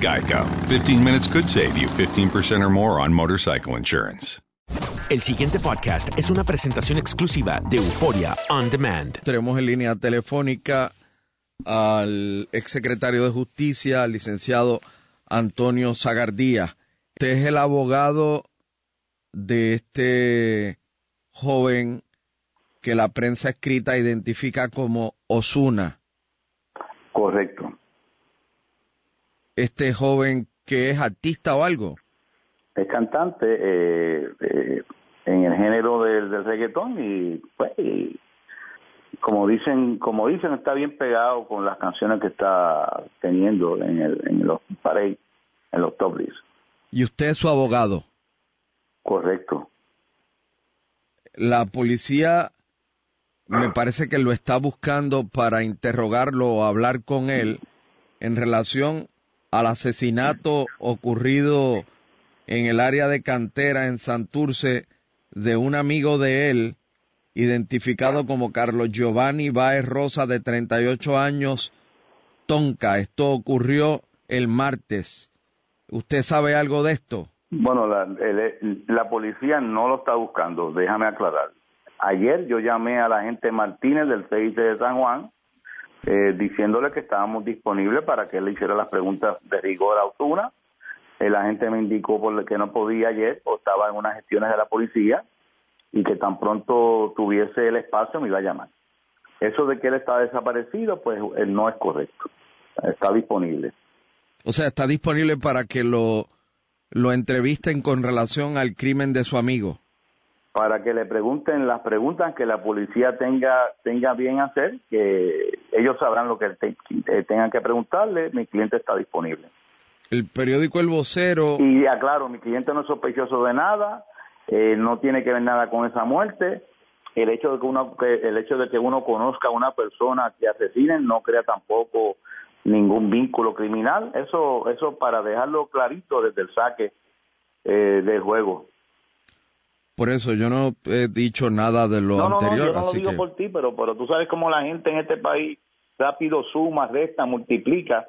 Geico. 15 minutes could save you 15% or more on motorcycle insurance. El siguiente podcast es una presentación exclusiva de Euforia On Demand. Tenemos en línea telefónica al exsecretario de Justicia, al licenciado Antonio Zagardía. Usted es el abogado de este joven que la prensa escrita identifica como Osuna. Correcto. Este joven que es artista o algo. Es cantante eh, eh, en el género del, del reggaetón y pues y como dicen como dicen está bien pegado con las canciones que está teniendo en, el, en los parades, en los top lists. ¿Y usted es su abogado? Correcto. La policía me parece que lo está buscando para interrogarlo o hablar con él en relación al asesinato ocurrido en el área de cantera en Santurce de un amigo de él, identificado como Carlos Giovanni Baez Rosa, de 38 años, Tonka. Esto ocurrió el martes. ¿Usted sabe algo de esto? Bueno, la, el, la policía no lo está buscando, déjame aclarar. Ayer yo llamé a la gente Martínez del CIC de San Juan eh, diciéndole que estábamos disponibles para que él le hiciera las preguntas de rigor a Osuna. El agente me indicó por que no podía ayer o estaba en unas gestiones de la policía y que tan pronto tuviese el espacio me iba a llamar. Eso de que él está desaparecido, pues él no es correcto. Está disponible. O sea, está disponible para que lo, lo entrevisten con relación al crimen de su amigo. Para que le pregunten las preguntas que la policía tenga tenga bien hacer, que ellos sabrán lo que te, tengan que preguntarle. Mi cliente está disponible. El periódico El Vocero. Y aclaro, mi cliente no es sospechoso de nada, eh, no tiene que ver nada con esa muerte. El hecho de que uno que, el hecho de que uno conozca a una persona que asesinen no crea tampoco ningún vínculo criminal. Eso eso para dejarlo clarito desde el saque eh, del juego. Por eso yo no he dicho nada de lo no, no, anterior. No, yo no así lo digo que... por ti, pero, pero tú sabes cómo la gente en este país rápido suma, resta, multiplica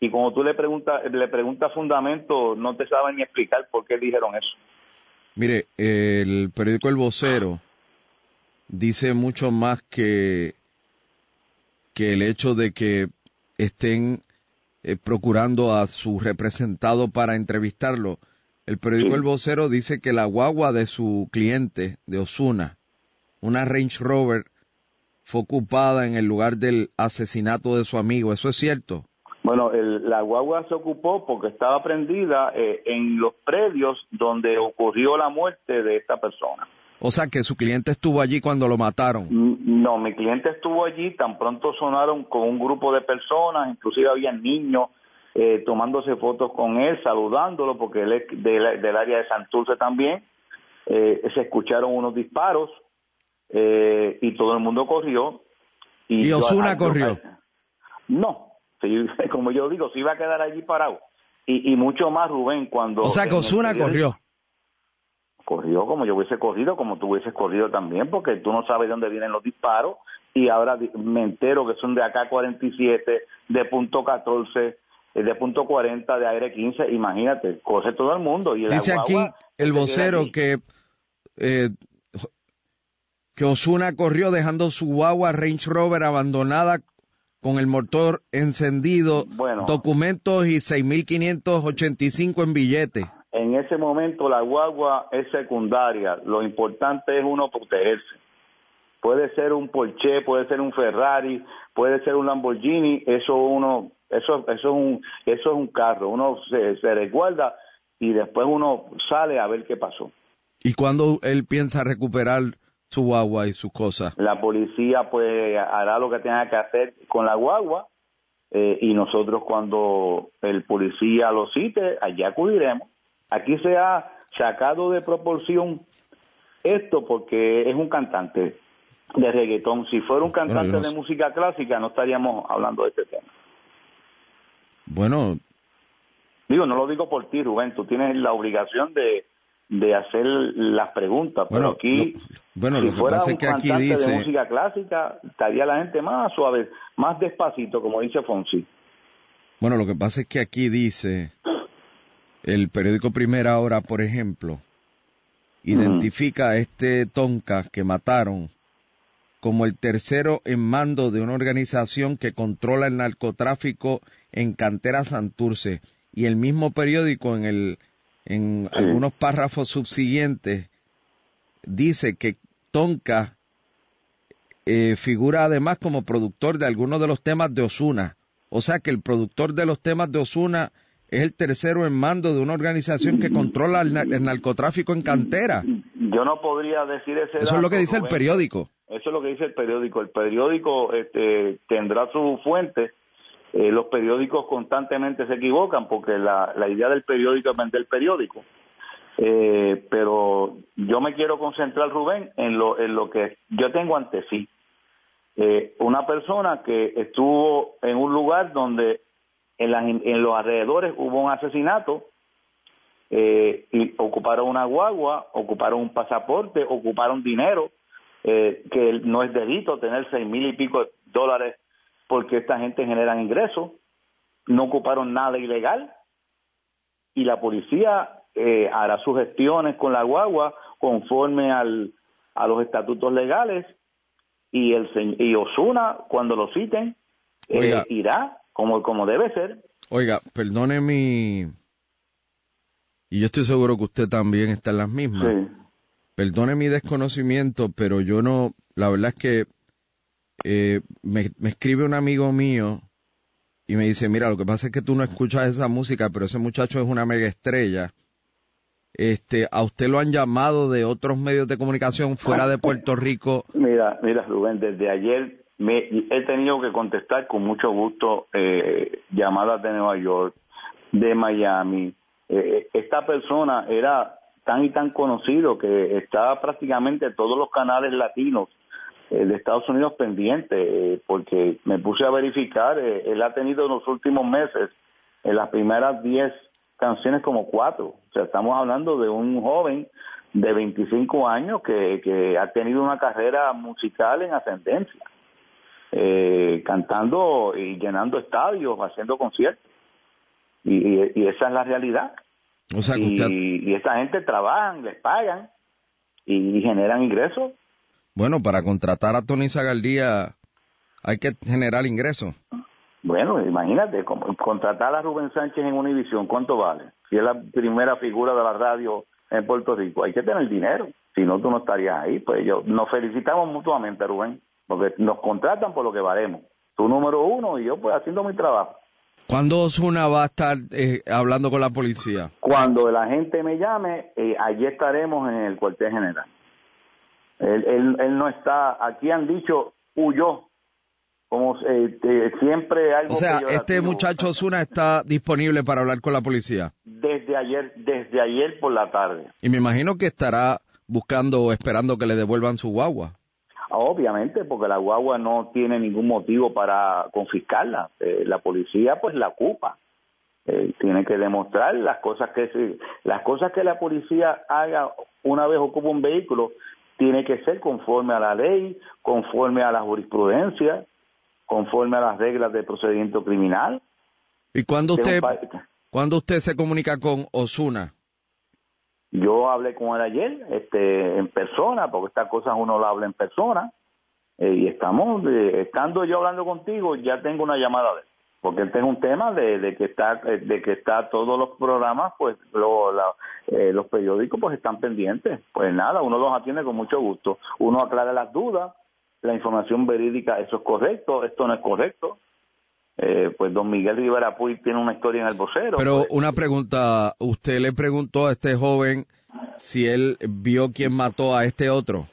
y cuando tú le preguntas le preguntas fundamento no te saben ni explicar por qué dijeron eso. Mire, el periódico El Vocero dice mucho más que que el hecho de que estén eh, procurando a su representado para entrevistarlo. El periódico Sí. El Vocero dice que la guagua de su cliente, de Osuna, una Range Rover, fue ocupada en el lugar del asesinato de su amigo. ¿Eso es cierto? Bueno, el, la guagua se ocupó porque estaba prendida eh, en los predios donde ocurrió la muerte de esta persona. O sea, que su cliente estuvo allí cuando lo mataron. No, mi cliente estuvo allí, tan pronto sonaron con un grupo de personas, inclusive había niños eh, tomándose fotos con él, saludándolo, porque él es del, del área de Santurce también. Eh, se escucharon unos disparos eh, y todo el mundo corrió. ¿Y, Osuna corrió? No, como yo digo, se iba a quedar allí parado. Y, y mucho más, Rubén, cuando... O sea, que Osuna corrió. Corrió como yo hubiese corrido, como tú hubieses corrido también, porque tú no sabes de dónde vienen los disparos. Y ahora me entero que son de acá 47, de punto 14, eh, de punto 40, de aire 15. Imagínate, corre todo el mundo. Y Dice aquí el vocero que... Eh, que Osuna corrió dejando su guagua Range Rover abandonada con el motor encendido, documentos y 6.585 en billetes. En ese momento la guagua es secundaria, lo importante es uno protegerse. Puede ser un Porsche, puede ser un Ferrari, puede ser un Lamborghini, eso uno, eso, eso es un, eso es un carro, uno se, se resguarda y después uno sale a ver qué pasó. ¿Y cuándo él piensa recuperar su guagua y sus cosas. La policía pues hará lo que tenga que hacer con la guagua eh, y nosotros cuando el policía lo cite, allá acudiremos. Aquí se ha sacado de proporción esto porque es un cantante de reggaetón. Si fuera un cantante de música clásica no estaríamos hablando de este tema. Bueno. Digo, no lo digo por ti, Rubén, tú tienes la obligación de, de hacer las preguntas. Pero aquí, bueno, si lo que fuera pasa un es que aquí dice... de música clásica, estaría la gente más suave, más despacito, como dice Fonsi. Bueno, lo que pasa es que aquí dice el periódico Primera Hora, por ejemplo, identifica a este Tonka que mataron como el tercero en mando de una organización que controla el narcotráfico en Cantera Santurce. Y el mismo periódico en el en algunos párrafos subsiguientes, dice que Tonka eh, figura además como productor de algunos de los temas de Osuna. O sea que el productor de los temas de Osuna es el tercero en mando de una organización que controla el, narcotráfico en cantera. Yo no podría decir ese Eso es lo que dice el periódico. Eso es lo que dice el periódico. El periódico este, tendrá su fuente eh, los periódicos constantemente se equivocan porque la, la idea del periódico es vender periódico. Eh, pero yo me quiero concentrar, Rubén, en lo, en lo que yo tengo ante sí. Eh, una persona que estuvo en un lugar donde en, en los alrededores hubo un asesinato eh, y ocuparon una guagua, ocuparon un pasaporte, ocuparon dinero, eh, que no es delito tener seis mil y pico dólares porque esta gente genera ingresos, no ocuparon nada ilegal y la policía eh, hará sus gestiones con la guagua conforme al, a los estatutos legales y el y Osuna cuando lo citen eh, irá como como debe ser. Oiga, perdone mi y yo estoy seguro que usted también está en las mismas. Perdone mi desconocimiento, pero yo no, la verdad es que eh, me, escribe un amigo mío y me dice, mira, lo que pasa es que tú no escuchas esa música, pero ese muchacho es una mega estrella. Este, ¿A usted lo han llamado de otros medios de comunicación fuera de Puerto Rico? Mira, mira, Rubén, desde ayer me, he tenido que contestar con mucho gusto eh, llamadas de Nueva York, de Miami. Eh, esta persona era tan y tan conocido que estaba prácticamente todos los canales latinos de Estados Unidos pendiente, eh, porque me puse a verificar, eh, él ha tenido en los últimos meses, en las primeras 10 canciones como cuatro, o sea, estamos hablando de un joven de 25 años que, que ha tenido una carrera musical en ascendencia, cantando y llenando estadios, haciendo conciertos, y, y, esa es la realidad. O sea, y, y esta gente trabajan, les pagan y generan ingresos bueno, para contratar a Tony Zagaldía hay que generar ingresos. Bueno, imagínate, contratar a Rubén Sánchez en Univisión, ¿cuánto vale? Si es la primera figura de la radio en Puerto Rico, hay que tener dinero. Si no, tú no estarías ahí. Pues yo, nos felicitamos mutuamente, Rubén, porque nos contratan por lo que valemos. Tú número uno y yo pues haciendo mi trabajo. ¿Cuándo Osuna va a estar eh, hablando con la policía? Cuando la gente me llame, eh, allí estaremos en el cuartel general. Él, él, él no está, aquí han dicho huyó, como eh, eh, siempre algo O sea, este muchacho Osuna está disponible para hablar con la policía. Desde ayer, desde ayer por la tarde. Y me imagino que estará buscando o esperando que le devuelvan su guagua. Obviamente, porque la guagua no tiene ningún motivo para confiscarla. Eh, la policía, pues, la ocupa. Eh, tiene que demostrar las cosas que las cosas que la policía haga una vez ocupa un vehículo tiene que ser conforme a la ley, conforme a la jurisprudencia, conforme a las reglas de procedimiento criminal. ¿Y cuándo usted, cuándo usted se comunica con Osuna? Yo hablé con él ayer, este, en persona, porque estas cosas uno la habla en persona, eh, y estamos, eh, estando yo hablando contigo, ya tengo una llamada de él, porque este es un tema de, de que está, de que está todos los programas, pues, lo- la- eh, los periódicos, pues, están pendientes. Pues nada, uno los atiende con mucho gusto, uno aclara las dudas, la información verídica, eso es correcto, esto no es correcto. Eh, pues don Miguel Rivera Puy tiene una historia en el vocero. Pero pues, una pregunta, ¿usted le preguntó a este joven si él vio quién mató a este otro?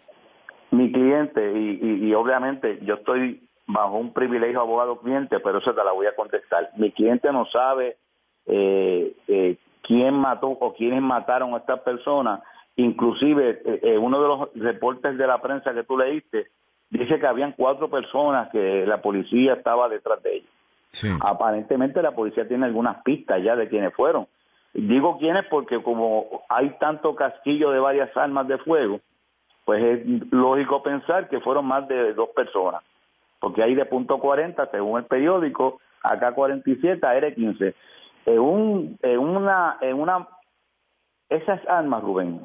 mi cliente y, y, y obviamente yo estoy bajo un privilegio abogado cliente, pero eso te la voy a contestar. Mi cliente no sabe eh, eh, quién mató o quiénes mataron a estas personas. Inclusive eh, eh, uno de los reportes de la prensa que tú leíste dice que habían cuatro personas que la policía estaba detrás de ellos. Aparentemente la policía tiene algunas pistas ya de quiénes fueron. Digo quiénes porque como hay tanto casquillo de varias armas de fuego, pues es lógico pensar que fueron más de dos personas, porque hay de punto 40, según el periódico, acá 47, AR 15. En, un, en, una, en una, esas armas, Rubén,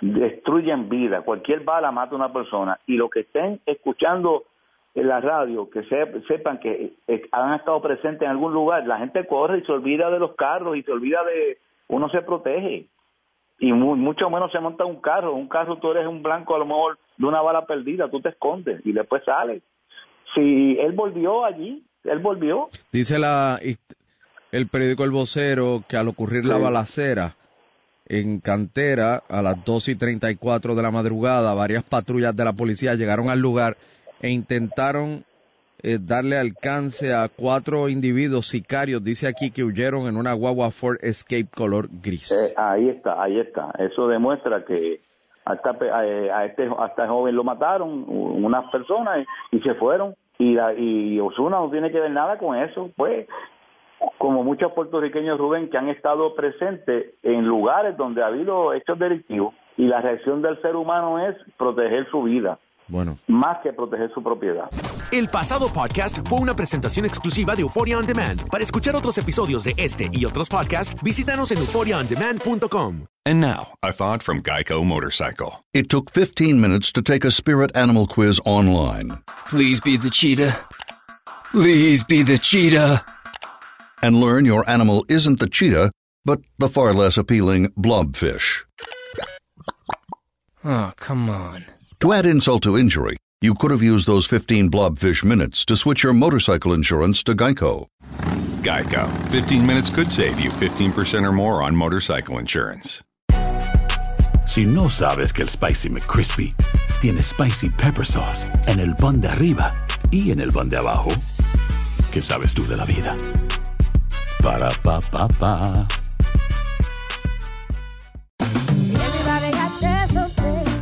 destruyen vida, cualquier bala mata a una persona, y los que estén escuchando en la radio, que se- sepan que eh, han estado presentes en algún lugar, la gente corre y se olvida de los carros y se olvida de, uno se protege y mu- mucho menos se monta un carro. Un carro tú eres un blanco a lo mejor de una bala perdida, tú te escondes y después sales. Si él volvió allí, él volvió. Dice la, el periódico El Vocero que al ocurrir la balacera en Cantera a las 2 y 34 de la madrugada, varias patrullas de la policía llegaron al lugar e intentaron eh, darle alcance a cuatro individuos sicarios, dice aquí que huyeron en una guagua Ford Escape color gris. Eh, ahí está, ahí está. Eso demuestra que hasta a, este a este joven lo mataron unas personas y, y se fueron y la, y Osuna no tiene que ver nada con eso, pues como muchos puertorriqueños Rubén que han estado presentes en lugares donde ha habido hechos delictivos y la reacción del ser humano es proteger su vida Bueno, más que proteger su propiedad. El pasado podcast fue una presentación exclusiva de Euphoria On Demand. Para escuchar otros episodios de este y otros podcasts, visítanos en euphoriaondemand.com. And now, a thought from Geico Motorcycle. It took 15 minutes to take a spirit animal quiz online Please be the cheetah. Please be the cheetah. and learn your animal isn't the cheetah, but the far less appealing blobfish. Oh, come on. To add insult to injury, you could have used those 15 blobfish minutes to switch your motorcycle insurance to Geico. Geico. 15 minutes could save you 15% or more on motorcycle insurance. Si no sabes que el Spicy McCrispy tiene Spicy Pepper Sauce en el pan de arriba y en el pan de abajo, ¿qué sabes tú de la vida? Para, pa, pa, pa.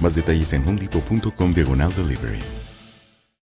Más detalles en homedepot.com diagonal delivery.